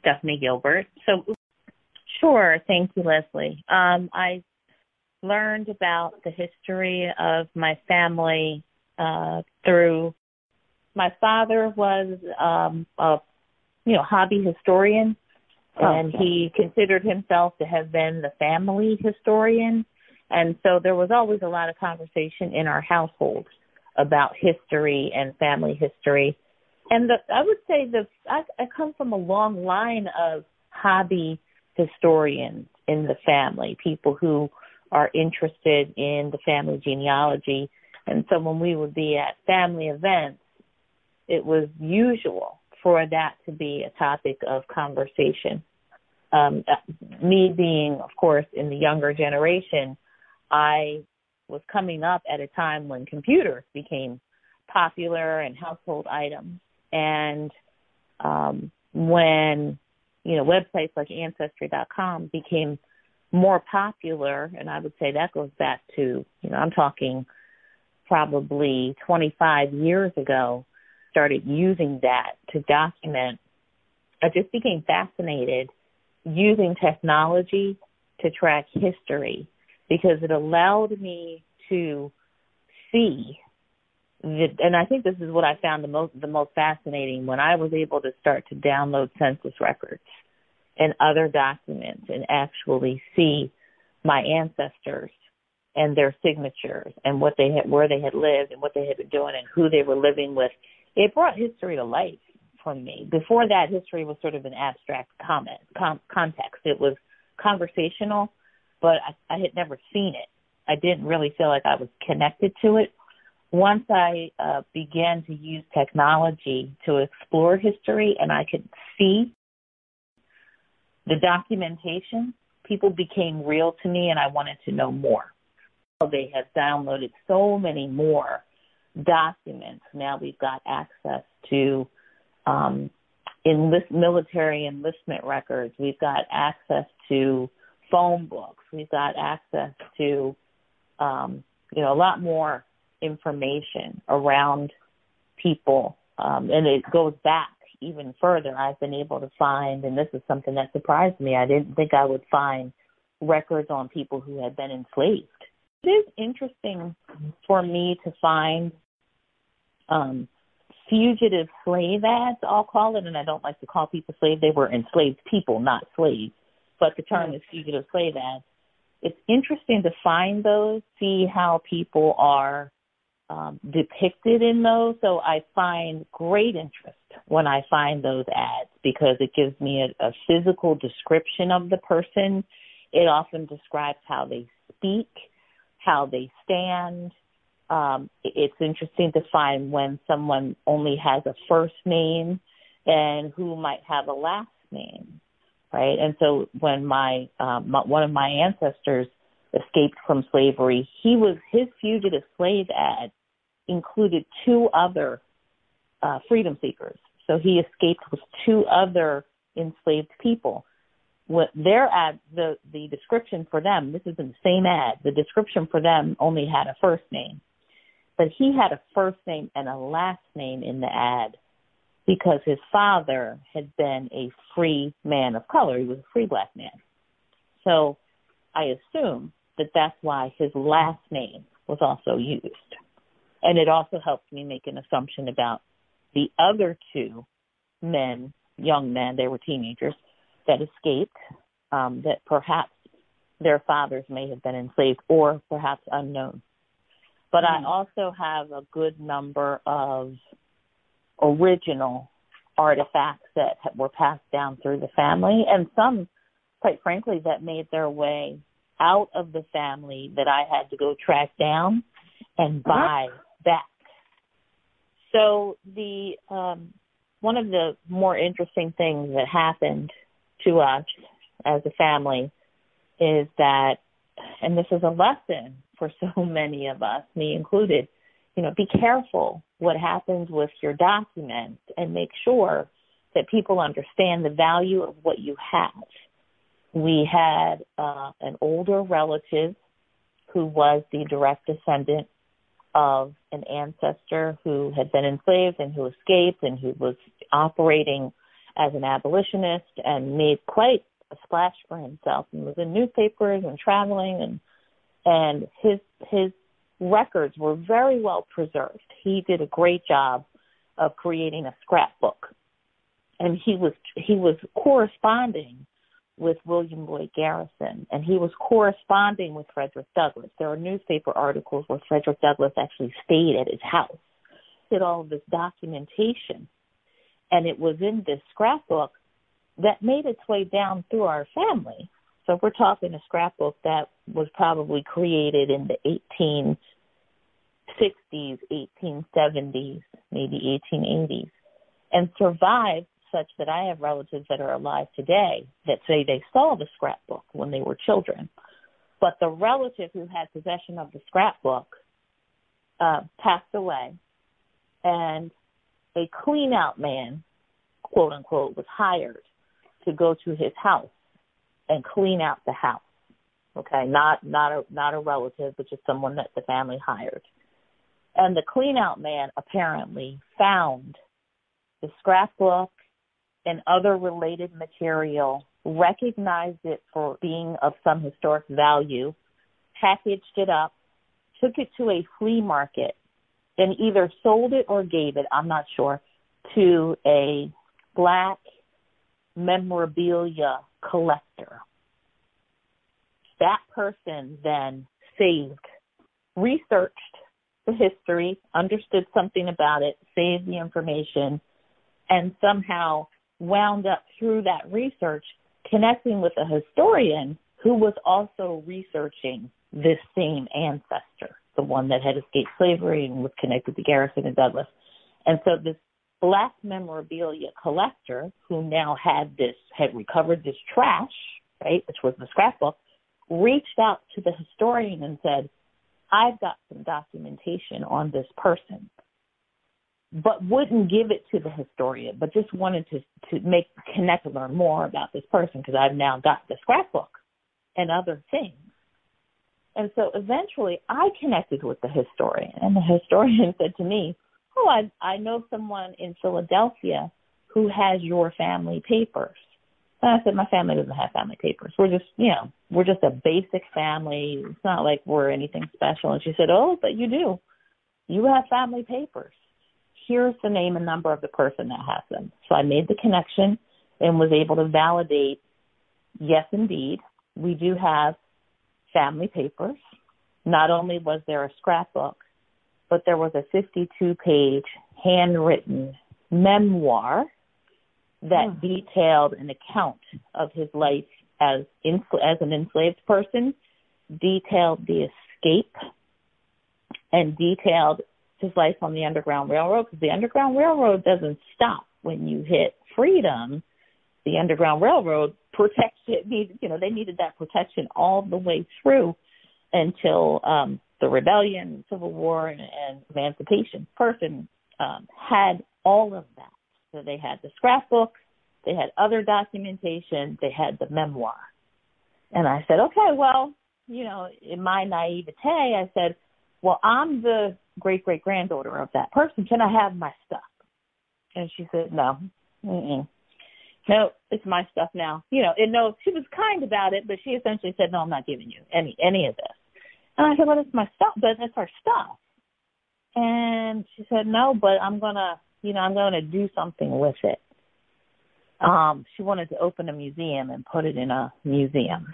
Stephanie Gilbert. So, sure. Thank you, Leslie. Um, I learned about the history of my family uh, through my father was um, a you know hobby historian, and he considered himself to have been the family historian, and so there was always a lot of conversation in our household about history and family history. And the, I would say the I, I come from a long line of hobby historians in the family, people who are interested in the family genealogy. And so when we would be at family events, it was usual for that to be a topic of conversation. Um, me being, of course, in the younger generation, I was coming up at a time when computers became popular and household items. And um, when, you know, websites like Ancestry.com became more popular, and I would say that goes back to, you know, I'm talking probably 25 years ago, started using that to document. I just became fascinated using technology to track history because it allowed me to see the, and I think this is what I found the most the most fascinating. When I was able to start to download census records and other documents and actually see my ancestors and their signatures and what they had where they had lived and what they had been doing and who they were living with it brought history to life for me. Before that history was sort of an abstract comment com- context. It was conversational but I, I had never seen it. I didn't really feel like i was connected to it once i uh, began to use technology to explore history and i could see the documentation, people became real to me and I wanted to know more. They have downloaded so many more documents. Now we've got access to um, enlist, military enlistment records. We've got access to phone books. We've got access to um, you know a lot more information around people, um, and it goes back even further, I've been able to find, and this is something that surprised me, I didn't think I would find records on people who had been enslaved. It is interesting for me to find um, fugitive slave ads, I'll call it, and I don't like to call people slave. They were enslaved people, not slaves, but the term is fugitive slave ads. It's interesting to find those, see how people are um, depicted in those. So I find great interest when I find those ads because it gives me a, a physical description of the person. It often describes how they speak, how they stand. Um, it's interesting to find when someone only has a first name and who might have a last name, right? And so when my, um, my one of my ancestors escaped from slavery, he was his fugitive slave ad included two other uh, freedom seekers. So he escaped with two other enslaved people. What their ad, the the description for them, this is in the same ad. The description for them only had a first name, but he had a first name and a last name in the ad because his father had been a free man of color. He was a free black man. So I assume that that's why his last name was also used. And it also helped me make an assumption about the other two men, young men, they were teenagers, that escaped, um, that perhaps their fathers may have been enslaved or perhaps unknown. But mm-hmm. I also have a good number of original artifacts that were passed down through the family and some, quite frankly, that made their way out of the family that I had to go track down and uh-huh. buy back. So the um, one of the more interesting things that happened to us as a family is that, and this is a lesson for so many of us, me included, you know, be careful what happens with your documents and make sure that people understand the value of what you have. We had uh, an older relative who was the direct descendant of an ancestor who had been enslaved and who escaped and who was operating as an abolitionist and made quite a splash for himself and was in newspapers and traveling and and his his records were very well preserved. He did a great job of creating a scrapbook. And he was he was corresponding with William Lloyd Garrison and he was corresponding with Frederick Douglass. There are newspaper articles where Frederick Douglass actually stayed at his house, did all of this documentation. And it was in this scrapbook that made its way down through our family. So we're talking a scrapbook that was probably created in the 1860s, 1870s, maybe 1880s, and survived such that I have relatives that are alive today that say they saw the scrapbook when they were children. But the relative who had possession of the scrapbook uh, passed away, and a clean out man, quote unquote, was hired to go to his house and clean out the house. Okay, not not a not a relative, but just someone that the family hired. And the clean out man apparently found the scrapbook and other related material, recognized it for being of some historic value, packaged it up, took it to a flea market, and either sold it or gave it, I'm not sure, to a black memorabilia collector. That person then saved, researched the history, understood something about it, saved the information, and somehow wound up through that research connecting with a historian who was also researching this same ancestor, the one that had escaped slavery and was connected to Garrison and Douglass. And so this black memorabilia collector who now had this had recovered this trash, right, which was the scrapbook, reached out to the historian and said, I've got some documentation on this person but wouldn't give it to the historian, but just wanted to to make connect and learn more about this person because I've now got the scrapbook and other things. And so eventually I connected with the historian and the historian said to me, Oh, I I know someone in Philadelphia who has your family papers. And I said, My family doesn't have family papers. We're just you know, we're just a basic family. It's not like we're anything special and she said, Oh, but you do. You have family papers here's the name and number of the person that has them. So I made the connection and was able to validate yes, indeed, we do have family papers. Not only was there a scrapbook, but there was a 52 page handwritten memoir that hmm. detailed an account of his life as as an enslaved person, detailed the escape, and detailed his life on the Underground Railroad because the Underground Railroad doesn't stop when you hit freedom. The Underground Railroad protects it. You know they needed that protection all the way through until um, the rebellion, Civil War, and, and emancipation. Person um, had all of that. So they had the scrapbook, they had other documentation, they had the memoir. And I said, okay, well, you know, in my naivete, I said, well, I'm the great great granddaughter of that person. Can I have my stuff? And she said, no. Mm-mm. No, it's my stuff now. You know, and no, she was kind about it, but she essentially said, no, I'm not giving you any any of this. And I said, well, it's my stuff, but it's our stuff. And she said, no, but I'm gonna, you know, I'm gonna do something with it. Um, she wanted to open a museum and put it in a museum.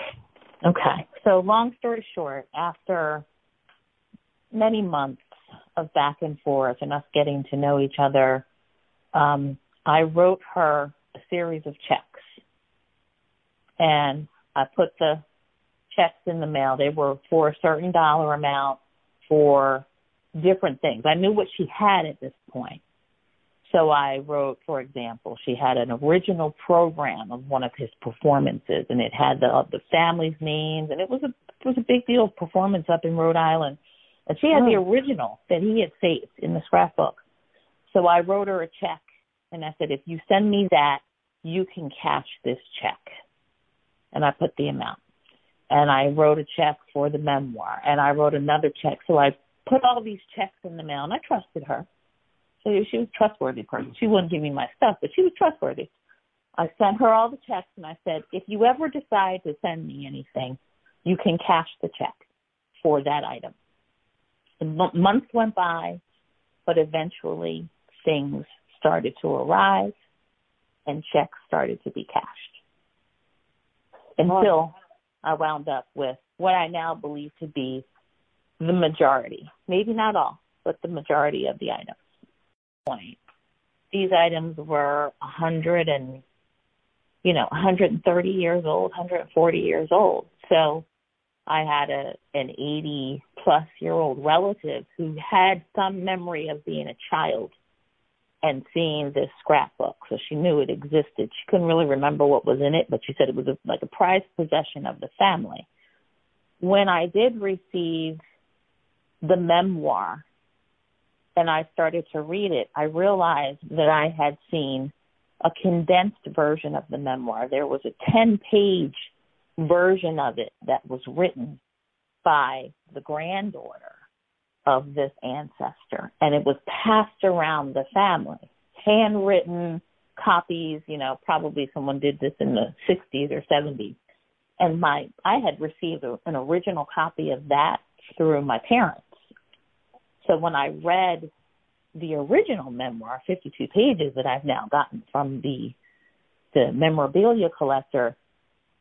Okay. So long story short, after many months of back and forth and us getting to know each other, um, I wrote her a series of checks. And I put the checks in the mail. They were for a certain dollar amount for different things. I knew what she had at this point. So I wrote, for example, she had an original program of one of his performances, and it had the the family's names, and it was a it was a big deal performance up in Rhode Island. And she had oh. the original that he had saved in the scrapbook. So I wrote her a check and I said, if you send me that, you can cash this check. And I put the amount. And I wrote a check for the memoir and I wrote another check. So I put all these checks in the mail and I trusted her. So she was a trustworthy person. She wouldn't give me my stuff, but she was trustworthy. I sent her all the checks and I said, if you ever decide to send me anything, you can cash the check for that item. The months went by, but eventually things started to arrive and checks started to be cashed. Until I wound up with what I now believe to be the majority, maybe not all, but the majority of the items. Point. These items were a hundred and you know, 130 years old, 140 years old. So I had a an 80 plus year old relative who had some memory of being a child and seeing this scrapbook. So she knew it existed. She couldn't really remember what was in it, but she said it was a, like a prized possession of the family. When I did receive the memoir and I started to read it, I realized that I had seen a condensed version of the memoir. There was a 10 page version of it that was written by the granddaughter of this ancestor, and it was passed around the family. Handwritten copies, you know, probably someone did this in the 60s or 70s. And my I had received a, an original copy of that through my parents. So when I read the original memoir, 52 pages that I've now gotten from the the memorabilia collector,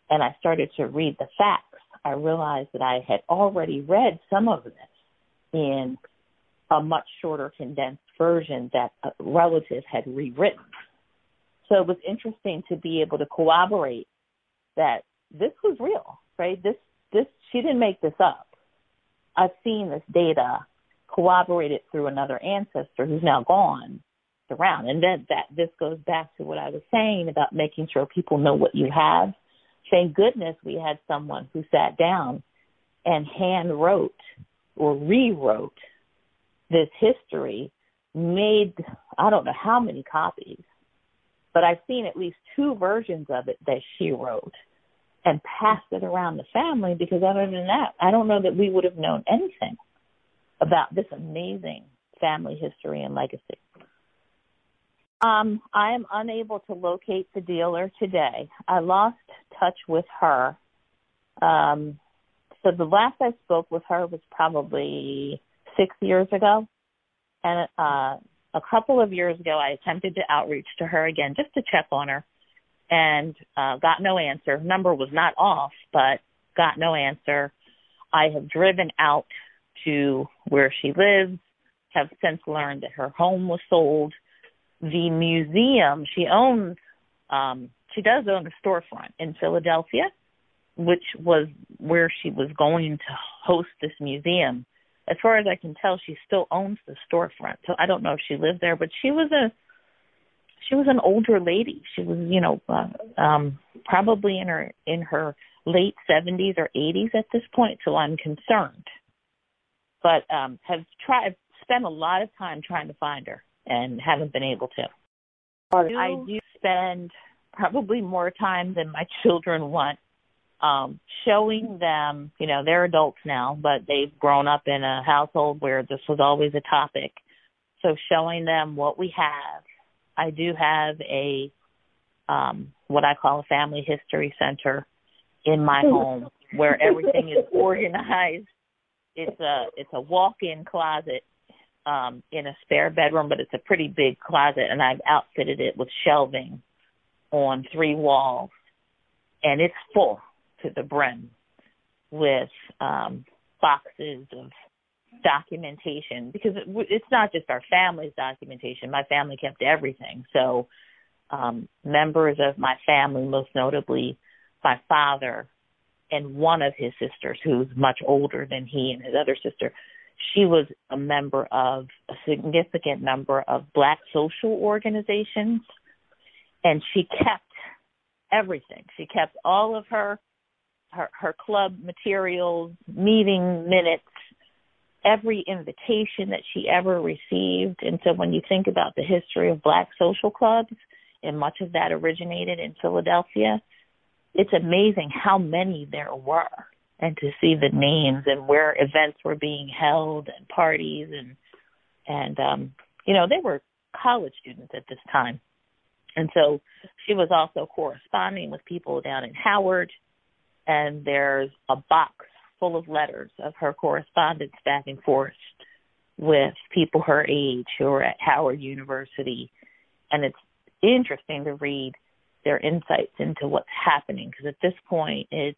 and I started to read the facts, I realized that I had already read some of this in a much shorter, condensed version that a relative had rewritten. So it was interesting to be able to corroborate that this was real, right? This this she didn't make this up. I've seen this data corroborated through another ancestor who's now gone around. And then that this goes back to what I was saying about making sure people know what you have. Thank goodness we had someone who sat down and hand wrote or rewrote this history, made I don't know how many copies, but I've seen at least two versions of it that she wrote and passed it around the family because other than that, I don't know that we would have known anything about this amazing family history and legacy. Um, I am unable to locate the dealer today. I lost touch with her. Um, so the last I spoke with her was probably six years ago. And uh, a couple of years ago, I attempted to outreach to her again just to check on her and uh, got no answer. Number was not off, but got no answer. I have driven out to where she lives, have since learned that her home was sold. The museum she owns, um, she does own a storefront in Philadelphia, which was where she was going to host this museum. As far as I can tell, she still owns the storefront. So I don't know if she lived there, but she was a she was an older lady. She was, you know, uh, um probably in her in her late 70s or 80s at this point, so I'm concerned but um have tried spent a lot of time trying to find her and haven't been able to. I do spend probably more time than my children want um showing them, you know, they're adults now, but they've grown up in a household where this was always a topic. So showing them what we have. I do have a um what I call a family history center in my home where everything is organized it's a it's a walk-in closet um in a spare bedroom, but it's a pretty big closet, and I've outfitted it with shelving on three walls, and it's full to the brim with um boxes of documentation because it, it's not just our family's documentation. My family kept everything, so um members of my family, most notably my father, and one of his sisters, who's much older than he and his other sister, she was a member of a significant number of black social organizations, and she kept everything. She kept all of her her, her club materials, meeting minutes, every invitation that she ever received. And so when you think about the history of black social clubs, and much of that originated in Philadelphia, it's amazing how many there were and to see the names and where events were being held and parties and and um you know they were college students at this time And so she was also corresponding with people down in Howard, and there's a box full of letters of her correspondence back and forth with people her age who are at Howard University. And it's interesting to read their insights into what's happening because at this point it's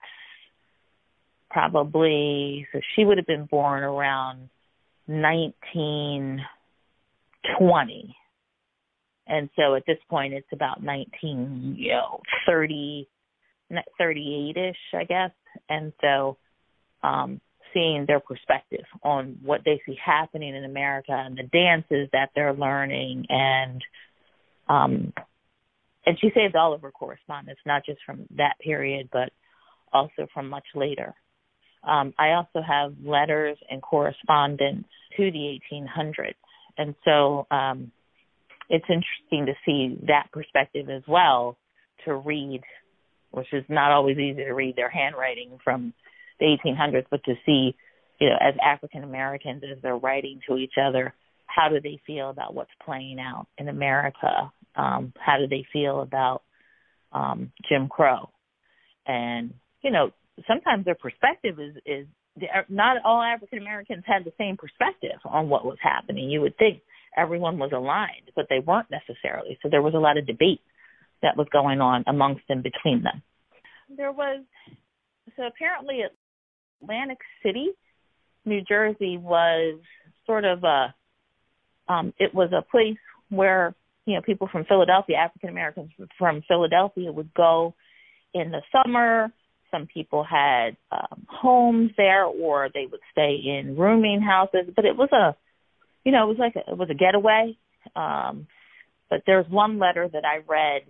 probably so she would have been born around 1920 and so at this point it's about 19 you know 30 38ish i guess. And so um seeing their perspective on what they see happening in america and the dances that they're learning and um and she saved all of her correspondence not just from that period but also from much later um i also have letters and correspondence to the 1800s and so um it's interesting to see that perspective as well to read, which is not always easy to read their handwriting from the 1800s, but to see, you know, as African Americans as they're writing to each other, how do they feel about what's playing out in America? Um, how do they feel about um, Jim Crow? And you know, sometimes their perspective is is not all African Americans had the same perspective on what was happening. You would think everyone was aligned, but they weren't necessarily. So there was a lot of debate that was going on amongst and between them. There was so apparently Atlantic City, New Jersey was sort of a um it was a place where you know people from Philadelphia, African Americans from Philadelphia would go in the summer. Some people had um homes there or they would stay in rooming houses, but it was a you know, it was like a, it was a getaway. Um, but there's one letter that I read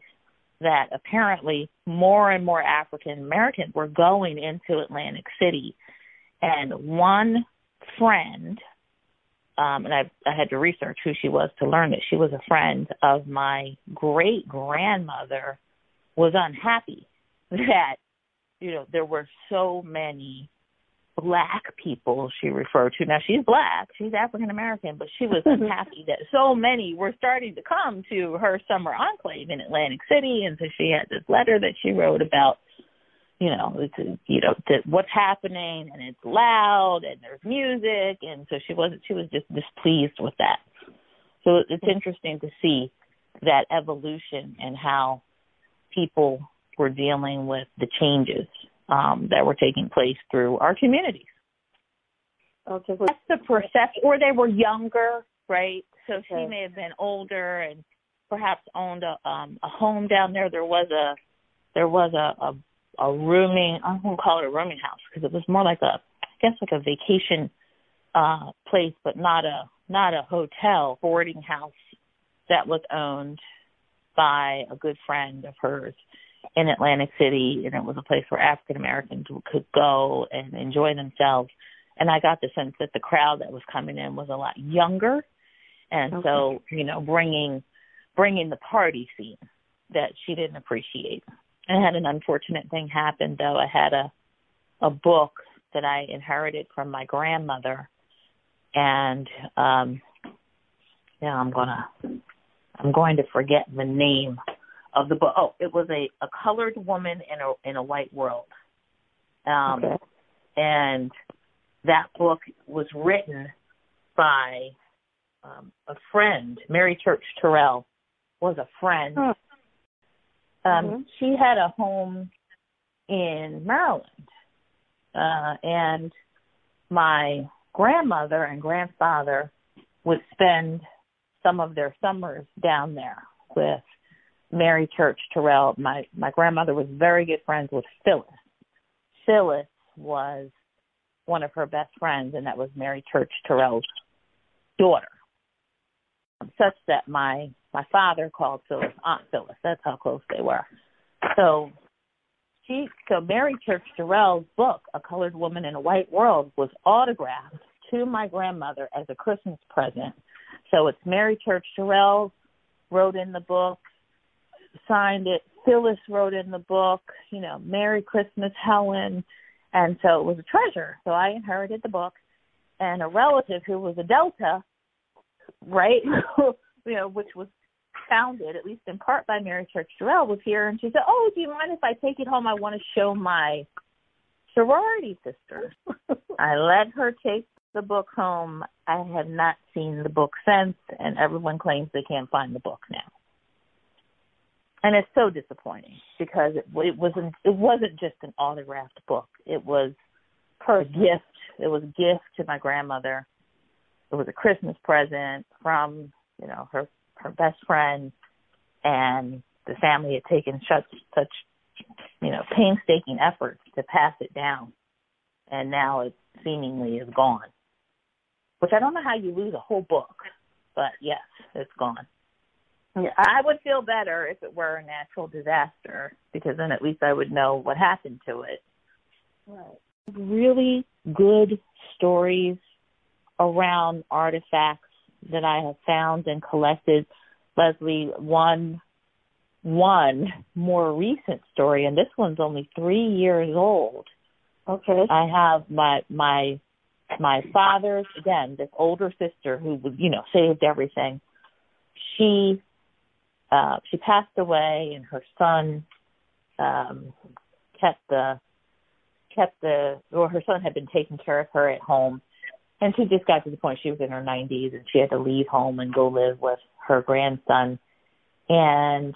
that apparently more and more African Americans were going into Atlantic City, and one friend, um, and I, I had to research who she was to learn that she was a friend of my great grandmother, was unhappy that you know there were so many black people she referred to. Now she's black, she's African American, but she was unhappy that so many were starting to come to her summer enclave in Atlantic City, and so she had this letter that she wrote about, you know, it's, you know, that what's happening, and it's loud, and there's music, and so she wasn't, she was just displeased with that. So it's interesting to see that evolution and how people were dealing with the changes um, that were taking place through our communities. Okay. That's the perception, or they were younger, right? So okay. she may have been older and perhaps owned a um a home down there. There was a there was a a, a rooming I won't call it a rooming house because it was more like a I guess like a vacation uh place, but not a not a hotel boarding house that was owned by a good friend of hers in Atlantic City, and it was a place where African Americans could go and enjoy themselves. And I got the sense that the crowd that was coming in was a lot younger, and okay. so you know, bringing bringing the party scene that she didn't appreciate. I had an unfortunate thing happen though. I had a a book that I inherited from my grandmother, and um, yeah, I'm gonna I'm going to forget the name of the book. Oh, it was a a colored woman in a in a white world. Um, okay. and that book was written by um, a friend. Mary Church Terrell was a friend. Huh. Um, mm-hmm. She had a home in Maryland, uh, and my grandmother and grandfather would spend some of their summers down there with Mary Church Terrell. My my grandmother was very good friends with Phyllis. Phyllis was one of her best friends, and that was Mary Church Terrell's daughter. Such that my my father called Phyllis Aunt Phyllis. That's how close they were. So she so Mary Church Terrell's book, A Colored Woman in a White World, was autographed to my grandmother as a Christmas present. So it's Mary Church Terrell wrote in the book signed it. Phyllis wrote in the book, you know, Merry Christmas, Helen. And so it was a treasure. So I inherited the book. And a relative who was a Delta, right, you know, which was founded, at least in part by Mary Church Terrell, was here, and she said, "Oh, do you mind if I take it home? I want to show my sorority sisters." I let her take the book home. I have not seen the book since, and everyone claims they can't find the book. And it's so disappointing because it, it wasn't it wasn't just an autographed book. It was her gift. It was a gift to my grandmother. It was a Christmas present from you know her her best friend, and the family had taken such such you know painstaking efforts to pass it down, and now it seemingly is gone. Which I don't know how you lose a whole book, but yes, it's gone. I would feel better if it were a natural disaster because then at least I would know what happened to it. Right. Really good stories around artifacts that I have found and collected. Leslie, one one more recent story, and this one's only three years old. Okay. I have my my my father's again, this older sister who was, you know, saved everything. She uh she passed away and her son um kept the kept the or her son had been taking care of her at home. And she just got to the point she was in her nineties and she had to leave home and go live with her grandson. And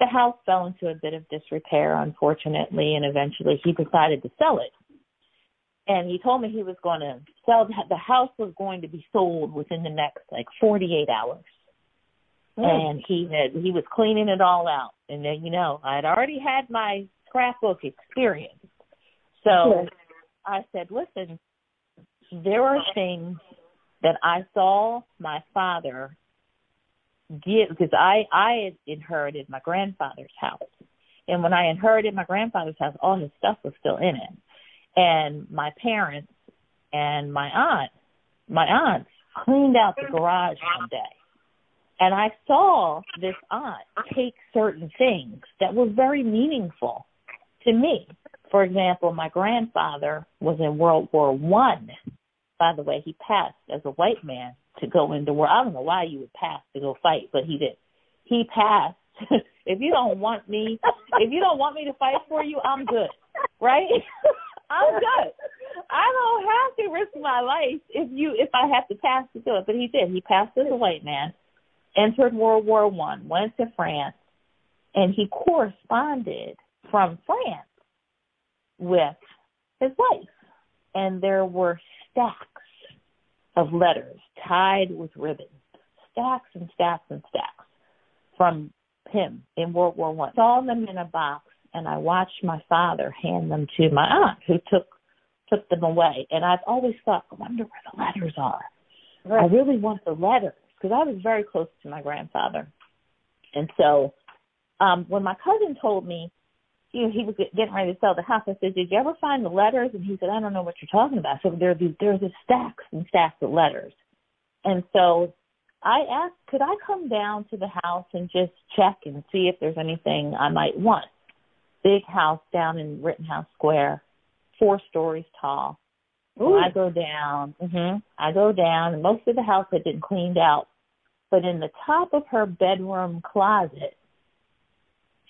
the house fell into a bit of disrepair unfortunately and eventually he decided to sell it. And he told me he was going to sell the house was going to be sold within the next like 48 hours mm. and he had he was cleaning it all out. And then you know i had already had my scrapbook experience. So i said listen there are things that i saw my father give because i i had inherited my grandfather's house. And when i inherited my grandfather's house all his stuff was still in it. And my parents and my aunt, my aunts cleaned out the garage one day. And I saw this aunt take certain things that were very meaningful to me. For example, my grandfather was in World War One. By the way, he passed as a white man to go into war. I don't know why you would pass to go fight, but he did. He passed. if you don't want me, if you don't want me to fight for you, I'm good. Right? I'm good. I don't have to risk my life if you if I have to pass to do it. But he did. He passed as a white man, entered World War One, went to France, and he corresponded from France with his wife. And there were stacks of letters tied with ribbons, stacks and stacks and stacks from him in World War One. Saw them in a box and I watched my father hand them to my aunt, who took took them away. And I've always thought, I wonder where the letters are. Right. I really want the letters because I was very close to my grandfather, and so um when my cousin told me, you know, he was getting ready to sell the house, I said, "Did you ever find the letters?" And he said, "I don't know what you're talking about." So there these there's these stacks and stacks of letters, and so I asked, could I come down to the house and just check and see if there's anything I might want? big house down in Rittenhouse Square, four stories tall. Ooh. I go down. Mhm. I go down, and most of the house had been cleaned out, but in the top of her bedroom closet,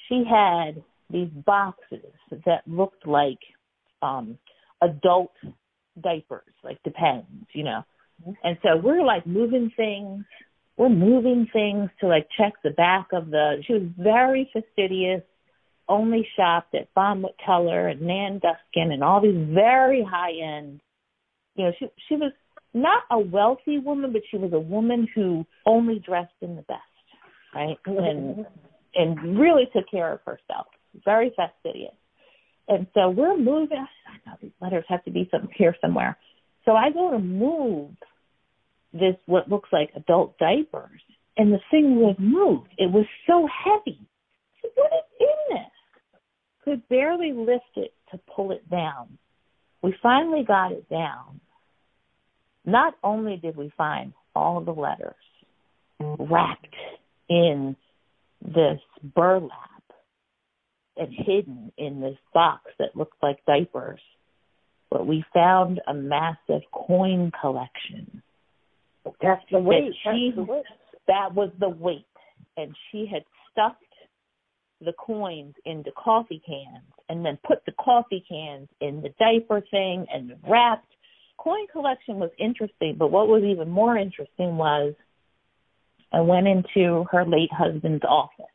she had these boxes that looked like um adult diapers, like Depends, you know. Mm-hmm. And so we're like moving things. We're moving things to like check the back of the. She was very fastidious only shopped at Bonwit Teller and Nan Duskin and all these very high end. You know, she she was not a wealthy woman, but she was a woman who only dressed in the best, right? And and really took care of herself. Very fastidious. And so we're moving. I know these letters have to be some here somewhere. So I go to move this what looks like adult diapers, and the thing was moved. It was so heavy. Said, "What is in this?" could barely lift it to pull it down. We finally got it down. Not only did we find all the letters wrapped in this burlap and hidden in this box that looked like diapers, but we found a massive coin collection. That's the weight. That, she, the weight. that was the weight. and she had stuffed the coins into coffee cans and then put the coffee cans in the diaper thing and wrapped. Coin collection was interesting, but what was even more interesting was I went into her late husband's office.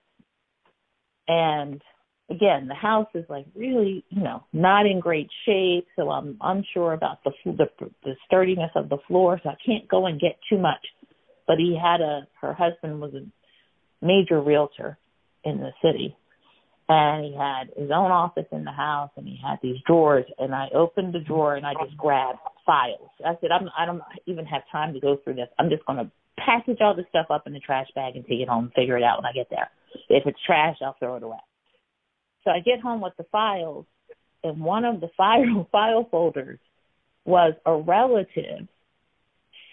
And again, the house is like really, you know, not in great shape, so I'm unsure about the the, the sturdiness of the floor, so I can't go and get too much. But he had a her husband was a major realtor in the city, and he had his own office in the house, and he had these drawers. And I opened the drawer and I just grabbed files. I said, I'm I don't even have time to go through this. I'm just going to package all this stuff up in the trash bag and take it home and figure it out when I get there. If it's trash, I'll throw it away. So I get home with the files, and one of the file file folders was a relative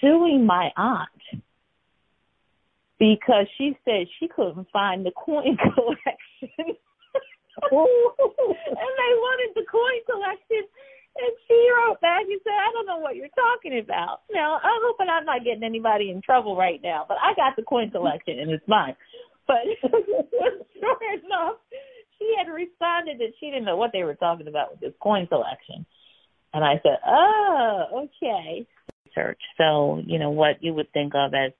suing my aunt because she said she couldn't find the coin collection. and they wanted the coin collection and she wrote back and said, I don't know what you're talking about. Now, I'm hoping I'm not getting anybody in trouble right now, but I got the coin collection and it's mine. But sure enough, she had responded that she didn't know what they were talking about with this coin collection. And I said, Oh, okay. Research. So, you know, what you would think of as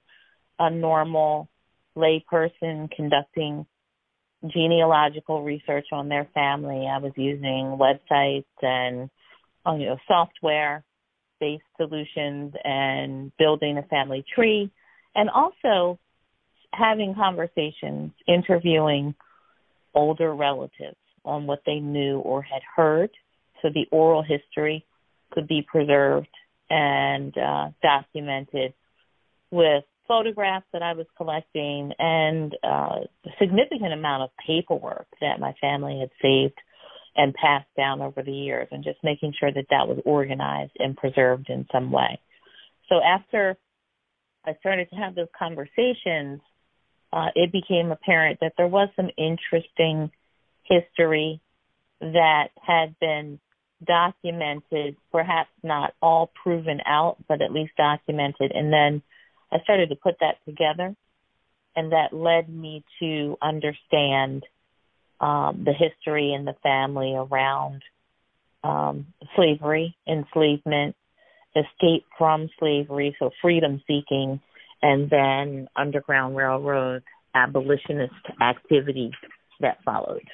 a normal layperson conducting genealogical research on their family. I was using websites and uh, you know software based solutions and building a family tree and also having conversations, interviewing older relatives on what they knew or had heard. So the oral history could be preserved and uh, documented with photographs that I was collecting and uh, a significant amount of paperwork that my family had saved and passed down over the years, and just making sure that that was organized and preserved in some way. So after I started to have those conversations, uh, it became apparent that there was some interesting history that had been documented, perhaps not all proven out, but at least documented. And then I started to put that together, and that led me to understand um, the history in the family around um, slavery, enslavement, escape from slavery, so freedom seeking, and then Underground Railroad abolitionist activity that followed.